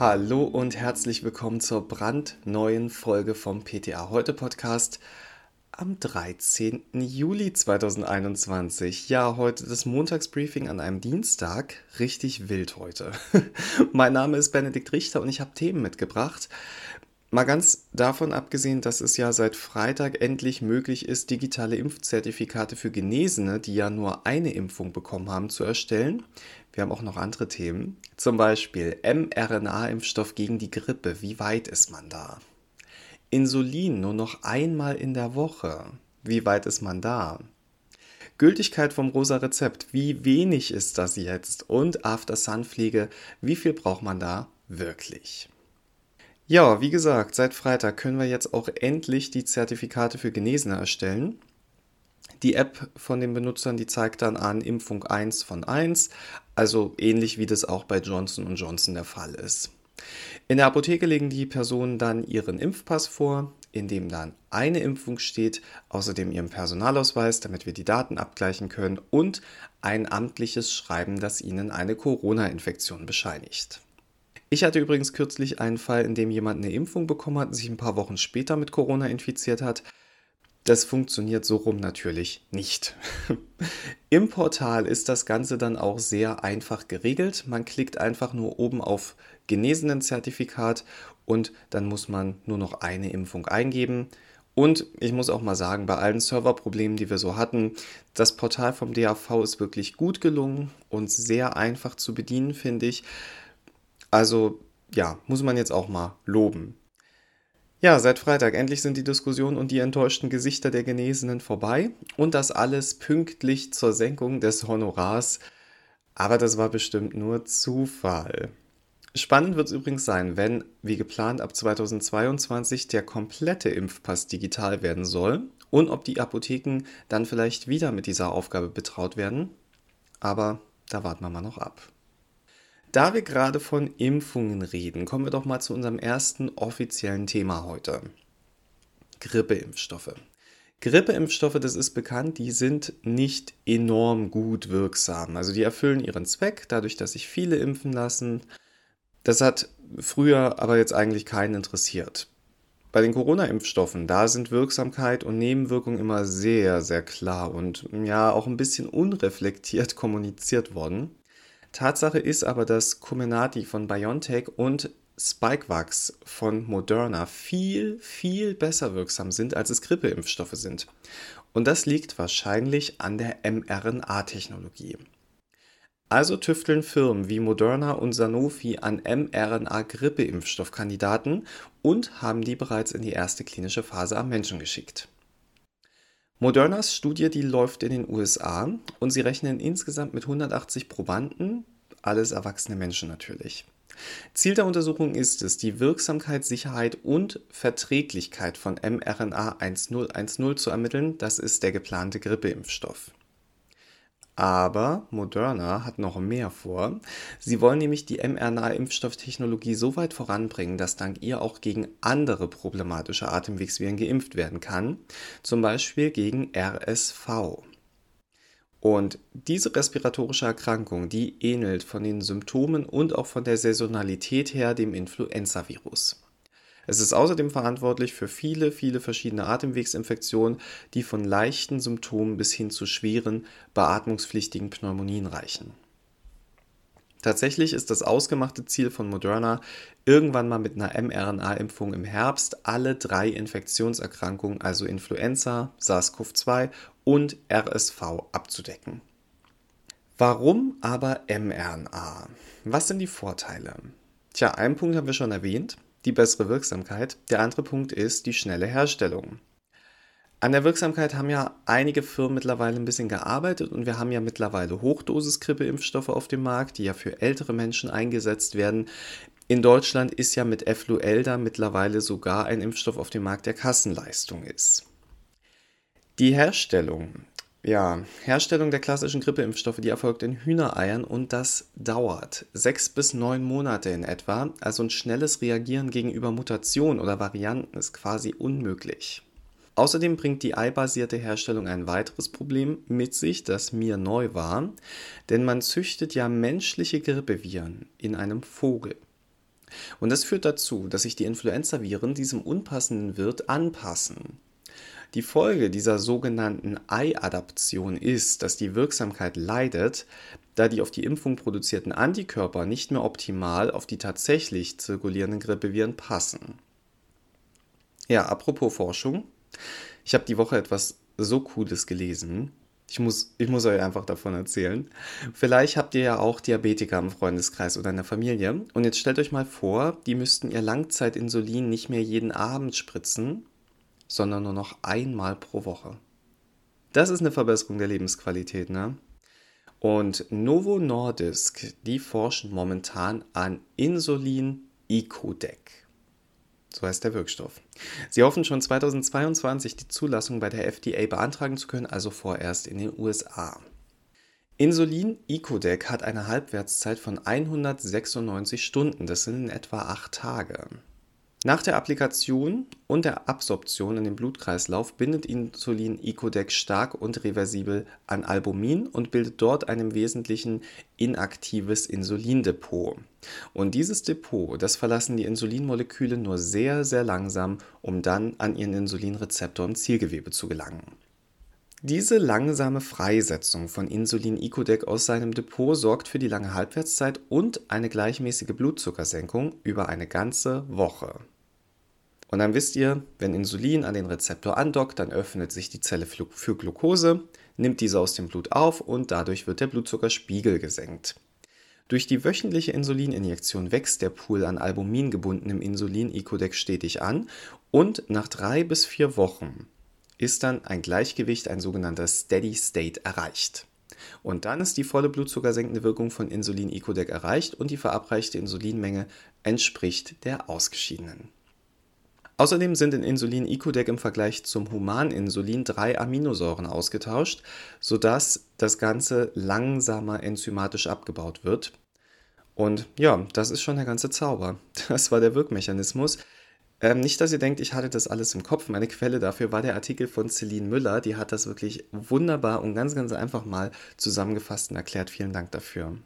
Hallo und herzlich willkommen zur brandneuen Folge vom PTA Heute Podcast am 13. Juli 2021. Ja, heute das Montagsbriefing an einem Dienstag. Richtig wild heute. mein Name ist Benedikt Richter und ich habe Themen mitgebracht. Mal ganz davon abgesehen, dass es ja seit Freitag endlich möglich ist, digitale Impfzertifikate für Genesene, die ja nur eine Impfung bekommen haben, zu erstellen. Wir haben auch noch andere Themen. Zum Beispiel mRNA-Impfstoff gegen die Grippe. Wie weit ist man da? Insulin nur noch einmal in der Woche. Wie weit ist man da? Gültigkeit vom rosa Rezept. Wie wenig ist das jetzt? Und After-Sun-Pflege. Wie viel braucht man da wirklich? Ja, wie gesagt, seit Freitag können wir jetzt auch endlich die Zertifikate für Genesene erstellen. Die App von den Benutzern, die zeigt dann an Impfung 1 von 1, also ähnlich wie das auch bei Johnson Johnson der Fall ist. In der Apotheke legen die Personen dann ihren Impfpass vor, in dem dann eine Impfung steht, außerdem ihren Personalausweis, damit wir die Daten abgleichen können und ein amtliches Schreiben, das ihnen eine Corona-Infektion bescheinigt. Ich hatte übrigens kürzlich einen Fall, in dem jemand eine Impfung bekommen hat und sich ein paar Wochen später mit Corona infiziert hat. Das funktioniert so rum natürlich nicht. Im Portal ist das Ganze dann auch sehr einfach geregelt. Man klickt einfach nur oben auf genesenen Zertifikat und dann muss man nur noch eine Impfung eingeben. Und ich muss auch mal sagen, bei allen Serverproblemen, die wir so hatten, das Portal vom DAV ist wirklich gut gelungen und sehr einfach zu bedienen, finde ich. Also ja, muss man jetzt auch mal loben. Ja, seit Freitag endlich sind die Diskussionen und die enttäuschten Gesichter der Genesenen vorbei und das alles pünktlich zur Senkung des Honorars. Aber das war bestimmt nur Zufall. Spannend wird es übrigens sein, wenn, wie geplant, ab 2022 der komplette Impfpass digital werden soll und ob die Apotheken dann vielleicht wieder mit dieser Aufgabe betraut werden. Aber da warten wir mal noch ab. Da wir gerade von Impfungen reden, kommen wir doch mal zu unserem ersten offiziellen Thema heute. Grippeimpfstoffe. Grippeimpfstoffe, das ist bekannt, die sind nicht enorm gut wirksam. Also die erfüllen ihren Zweck, dadurch, dass sich viele impfen lassen. Das hat früher aber jetzt eigentlich keinen interessiert. Bei den Corona-Impfstoffen, da sind Wirksamkeit und Nebenwirkung immer sehr, sehr klar und ja auch ein bisschen unreflektiert kommuniziert worden. Tatsache ist aber, dass Comenati von BioNTech und Spikevax von Moderna viel, viel besser wirksam sind, als es Grippeimpfstoffe sind. Und das liegt wahrscheinlich an der mRNA-Technologie. Also tüfteln Firmen wie Moderna und Sanofi an mRNA-Grippeimpfstoffkandidaten und haben die bereits in die erste klinische Phase am Menschen geschickt. Modernas Studie, die läuft in den USA und sie rechnen insgesamt mit 180 Probanden, alles erwachsene Menschen natürlich. Ziel der Untersuchung ist es, die Wirksamkeit, Sicherheit und Verträglichkeit von mRNA 1010 zu ermitteln. Das ist der geplante Grippeimpfstoff. Aber Moderna hat noch mehr vor. Sie wollen nämlich die mRNA-Impfstofftechnologie so weit voranbringen, dass dank ihr auch gegen andere problematische Atemwegsviren geimpft werden kann, zum Beispiel gegen RSV. Und diese respiratorische Erkrankung, die ähnelt von den Symptomen und auch von der Saisonalität her dem Influenzavirus. Es ist außerdem verantwortlich für viele, viele verschiedene Atemwegsinfektionen, die von leichten Symptomen bis hin zu schweren, beatmungspflichtigen Pneumonien reichen. Tatsächlich ist das ausgemachte Ziel von Moderna, irgendwann mal mit einer mRNA-Impfung im Herbst alle drei Infektionserkrankungen, also Influenza, SARS-CoV-2 und RSV, abzudecken. Warum aber mRNA? Was sind die Vorteile? Tja, einen Punkt haben wir schon erwähnt die bessere Wirksamkeit. Der andere Punkt ist die schnelle Herstellung. An der Wirksamkeit haben ja einige Firmen mittlerweile ein bisschen gearbeitet und wir haben ja mittlerweile Hochdosis-Grippeimpfstoffe auf dem Markt, die ja für ältere Menschen eingesetzt werden. In Deutschland ist ja mit Efluelda mittlerweile sogar ein Impfstoff auf dem Markt, der Kassenleistung ist. Die Herstellung ja, Herstellung der klassischen Grippeimpfstoffe, die erfolgt in Hühnereiern und das dauert sechs bis neun Monate in etwa. Also ein schnelles Reagieren gegenüber Mutationen oder Varianten ist quasi unmöglich. Außerdem bringt die eibasierte Herstellung ein weiteres Problem mit sich, das mir neu war, denn man züchtet ja menschliche Grippeviren in einem Vogel. Und das führt dazu, dass sich die Influenzaviren diesem unpassenden Wirt anpassen. Die Folge dieser sogenannten Ei-Adaption ist, dass die Wirksamkeit leidet, da die auf die Impfung produzierten Antikörper nicht mehr optimal auf die tatsächlich zirkulierenden Grippeviren passen. Ja, apropos Forschung. Ich habe die Woche etwas so Cooles gelesen. Ich muss, ich muss euch einfach davon erzählen. Vielleicht habt ihr ja auch Diabetiker im Freundeskreis oder in der Familie. Und jetzt stellt euch mal vor, die müssten ihr Langzeitinsulin nicht mehr jeden Abend spritzen, sondern nur noch einmal pro Woche. Das ist eine Verbesserung der Lebensqualität, ne? Und Novo Nordisk, die forschen momentan an Insulin Icodec. So heißt der Wirkstoff. Sie hoffen schon 2022 die Zulassung bei der FDA beantragen zu können, also vorerst in den USA. Insulin Icodec hat eine Halbwertszeit von 196 Stunden, das sind in etwa 8 Tage. Nach der Applikation und der Absorption in den Blutkreislauf bindet Insulin Icodec stark und reversibel an Albumin und bildet dort ein im Wesentlichen inaktives Insulindepot. Und dieses Depot, das verlassen die Insulinmoleküle nur sehr, sehr langsam, um dann an ihren Insulinrezeptor im Zielgewebe zu gelangen. Diese langsame Freisetzung von Insulin Icodec aus seinem Depot sorgt für die lange Halbwertszeit und eine gleichmäßige Blutzuckersenkung über eine ganze Woche. Und dann wisst ihr, wenn Insulin an den Rezeptor andockt, dann öffnet sich die Zelle für Glucose, nimmt diese aus dem Blut auf und dadurch wird der Blutzuckerspiegel gesenkt. Durch die wöchentliche Insulininjektion wächst der Pool an Albumin gebundenem Insulin Icodec stetig an und nach drei bis vier Wochen ist dann ein Gleichgewicht, ein sogenannter Steady State erreicht. Und dann ist die volle blutzuckersenkende Wirkung von Insulin Icodec erreicht und die verabreichte Insulinmenge entspricht der ausgeschiedenen. Außerdem sind in Insulin Icodec im Vergleich zum Humaninsulin drei Aminosäuren ausgetauscht, sodass das Ganze langsamer enzymatisch abgebaut wird. Und ja, das ist schon der ganze Zauber. Das war der Wirkmechanismus. Ähm, nicht, dass ihr denkt, ich hatte das alles im Kopf. Meine Quelle dafür war der Artikel von Celine Müller. Die hat das wirklich wunderbar und ganz, ganz einfach mal zusammengefasst und erklärt. Vielen Dank dafür.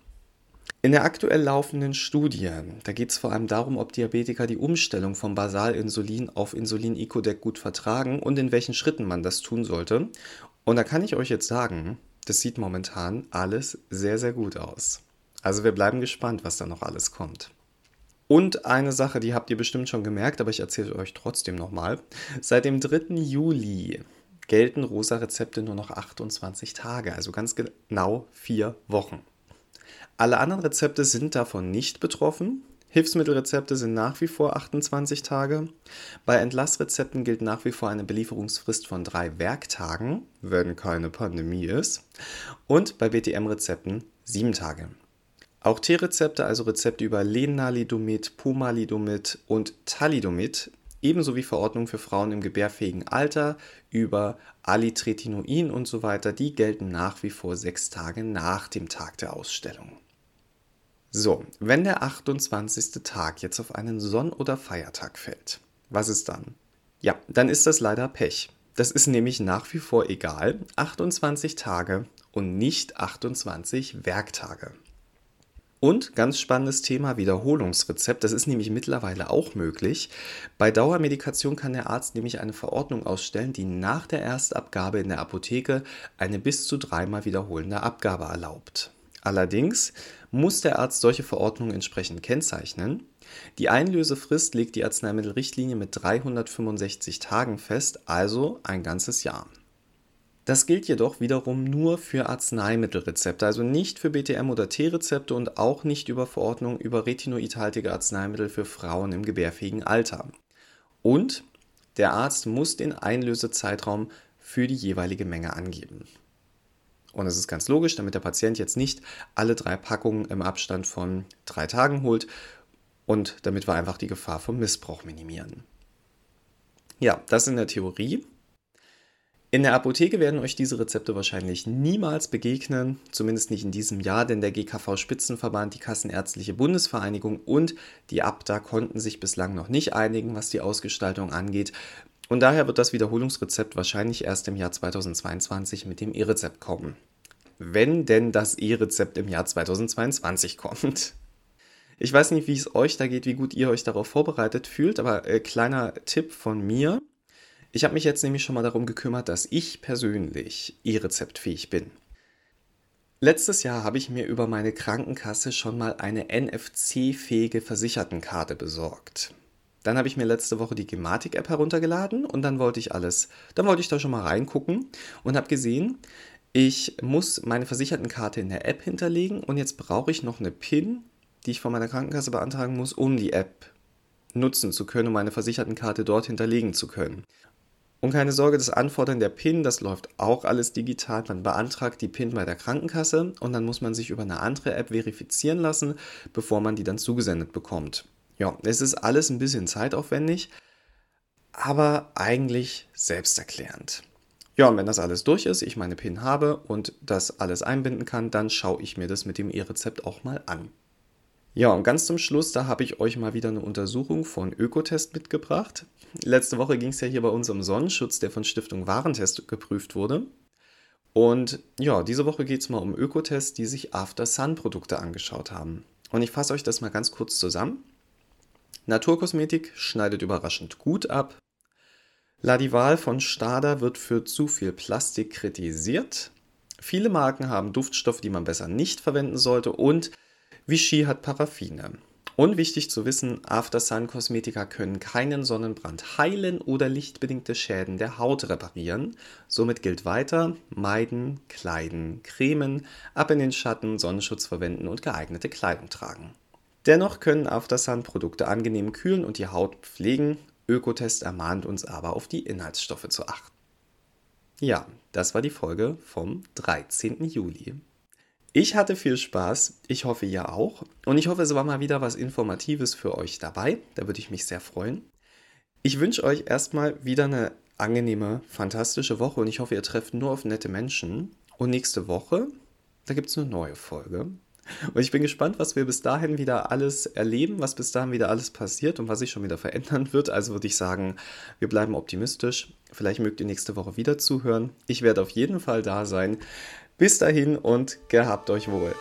In der aktuell laufenden Studie, da geht es vor allem darum, ob Diabetiker die Umstellung vom Basalinsulin auf Insulin-Icodec gut vertragen und in welchen Schritten man das tun sollte. Und da kann ich euch jetzt sagen, das sieht momentan alles sehr, sehr gut aus. Also wir bleiben gespannt, was da noch alles kommt. Und eine Sache, die habt ihr bestimmt schon gemerkt, aber ich erzähle euch trotzdem nochmal. Seit dem 3. Juli gelten rosa Rezepte nur noch 28 Tage, also ganz genau vier Wochen. Alle anderen Rezepte sind davon nicht betroffen. Hilfsmittelrezepte sind nach wie vor 28 Tage. Bei Entlassrezepten gilt nach wie vor eine Belieferungsfrist von drei Werktagen, wenn keine Pandemie ist. Und bei BTM-Rezepten sieben Tage. Auch T-Rezepte, also Rezepte über Lenalidomid, Pomalidomid und Thalidomid, ebenso wie Verordnungen für Frauen im gebärfähigen Alter über Alitretinoin und so weiter, die gelten nach wie vor sechs Tage nach dem Tag der Ausstellung. So, wenn der 28. Tag jetzt auf einen Sonn- oder Feiertag fällt, was ist dann? Ja, dann ist das leider Pech. Das ist nämlich nach wie vor egal. 28 Tage und nicht 28 Werktage. Und ganz spannendes Thema Wiederholungsrezept. Das ist nämlich mittlerweile auch möglich. Bei Dauermedikation kann der Arzt nämlich eine Verordnung ausstellen, die nach der Erstabgabe in der Apotheke eine bis zu dreimal wiederholende Abgabe erlaubt. Allerdings muss der Arzt solche Verordnungen entsprechend kennzeichnen. Die Einlösefrist legt die Arzneimittelrichtlinie mit 365 Tagen fest, also ein ganzes Jahr. Das gilt jedoch wiederum nur für Arzneimittelrezepte, also nicht für BTM- oder T-Rezepte und auch nicht über Verordnungen über retinoidhaltige Arzneimittel für Frauen im gebärfähigen Alter. Und der Arzt muss den Einlösezeitraum für die jeweilige Menge angeben. Und es ist ganz logisch, damit der Patient jetzt nicht alle drei Packungen im Abstand von drei Tagen holt und damit wir einfach die Gefahr vom Missbrauch minimieren. Ja, das in der Theorie. In der Apotheke werden euch diese Rezepte wahrscheinlich niemals begegnen, zumindest nicht in diesem Jahr, denn der GKV-Spitzenverband, die Kassenärztliche Bundesvereinigung und die ABDA konnten sich bislang noch nicht einigen, was die Ausgestaltung angeht. Und daher wird das Wiederholungsrezept wahrscheinlich erst im Jahr 2022 mit dem E-Rezept kommen. Wenn denn das E-Rezept im Jahr 2022 kommt. Ich weiß nicht, wie es euch da geht, wie gut ihr euch darauf vorbereitet fühlt, aber äh, kleiner Tipp von mir. Ich habe mich jetzt nämlich schon mal darum gekümmert, dass ich persönlich e-rezeptfähig bin. Letztes Jahr habe ich mir über meine Krankenkasse schon mal eine NFC-fähige Versichertenkarte besorgt. Dann habe ich mir letzte Woche die Gematik-App heruntergeladen und dann wollte ich alles, dann wollte ich da schon mal reingucken und habe gesehen, ich muss meine Versichertenkarte in der App hinterlegen und jetzt brauche ich noch eine PIN, die ich von meiner Krankenkasse beantragen muss, um die App nutzen zu können, um meine Versichertenkarte dort hinterlegen zu können. Und keine Sorge, das Anfordern der PIN, das läuft auch alles digital. Man beantragt die PIN bei der Krankenkasse und dann muss man sich über eine andere App verifizieren lassen, bevor man die dann zugesendet bekommt. Ja, es ist alles ein bisschen zeitaufwendig, aber eigentlich selbsterklärend. Ja, und wenn das alles durch ist, ich meine PIN habe und das alles einbinden kann, dann schaue ich mir das mit dem E-Rezept auch mal an. Ja, und ganz zum Schluss, da habe ich euch mal wieder eine Untersuchung von Ökotest mitgebracht. Letzte Woche ging es ja hier bei uns um Sonnenschutz, der von Stiftung Warentest geprüft wurde. Und ja, diese Woche geht es mal um Ökotest, die sich After Sun Produkte angeschaut haben. Und ich fasse euch das mal ganz kurz zusammen. Naturkosmetik schneidet überraschend gut ab. Ladival von Stada wird für zu viel Plastik kritisiert. Viele Marken haben Duftstoffe, die man besser nicht verwenden sollte und Vichy hat Paraffine. Und wichtig zu wissen, After Sun Kosmetika können keinen Sonnenbrand heilen oder lichtbedingte Schäden der Haut reparieren. Somit gilt weiter, meiden, kleiden, cremen, ab in den Schatten, Sonnenschutz verwenden und geeignete Kleidung tragen. Dennoch können After Sun Produkte angenehm kühlen und die Haut pflegen. Ökotest ermahnt uns aber auf die Inhaltsstoffe zu achten. Ja, das war die Folge vom 13. Juli. Ich hatte viel Spaß, ich hoffe ihr auch. Und ich hoffe, es war mal wieder was Informatives für euch dabei. Da würde ich mich sehr freuen. Ich wünsche euch erstmal wieder eine angenehme, fantastische Woche und ich hoffe, ihr trefft nur auf nette Menschen. Und nächste Woche, da gibt es eine neue Folge. Und ich bin gespannt, was wir bis dahin wieder alles erleben, was bis dahin wieder alles passiert und was sich schon wieder verändern wird. Also würde ich sagen, wir bleiben optimistisch. Vielleicht mögt ihr nächste Woche wieder zuhören. Ich werde auf jeden Fall da sein. Bis dahin und gehabt euch wohl.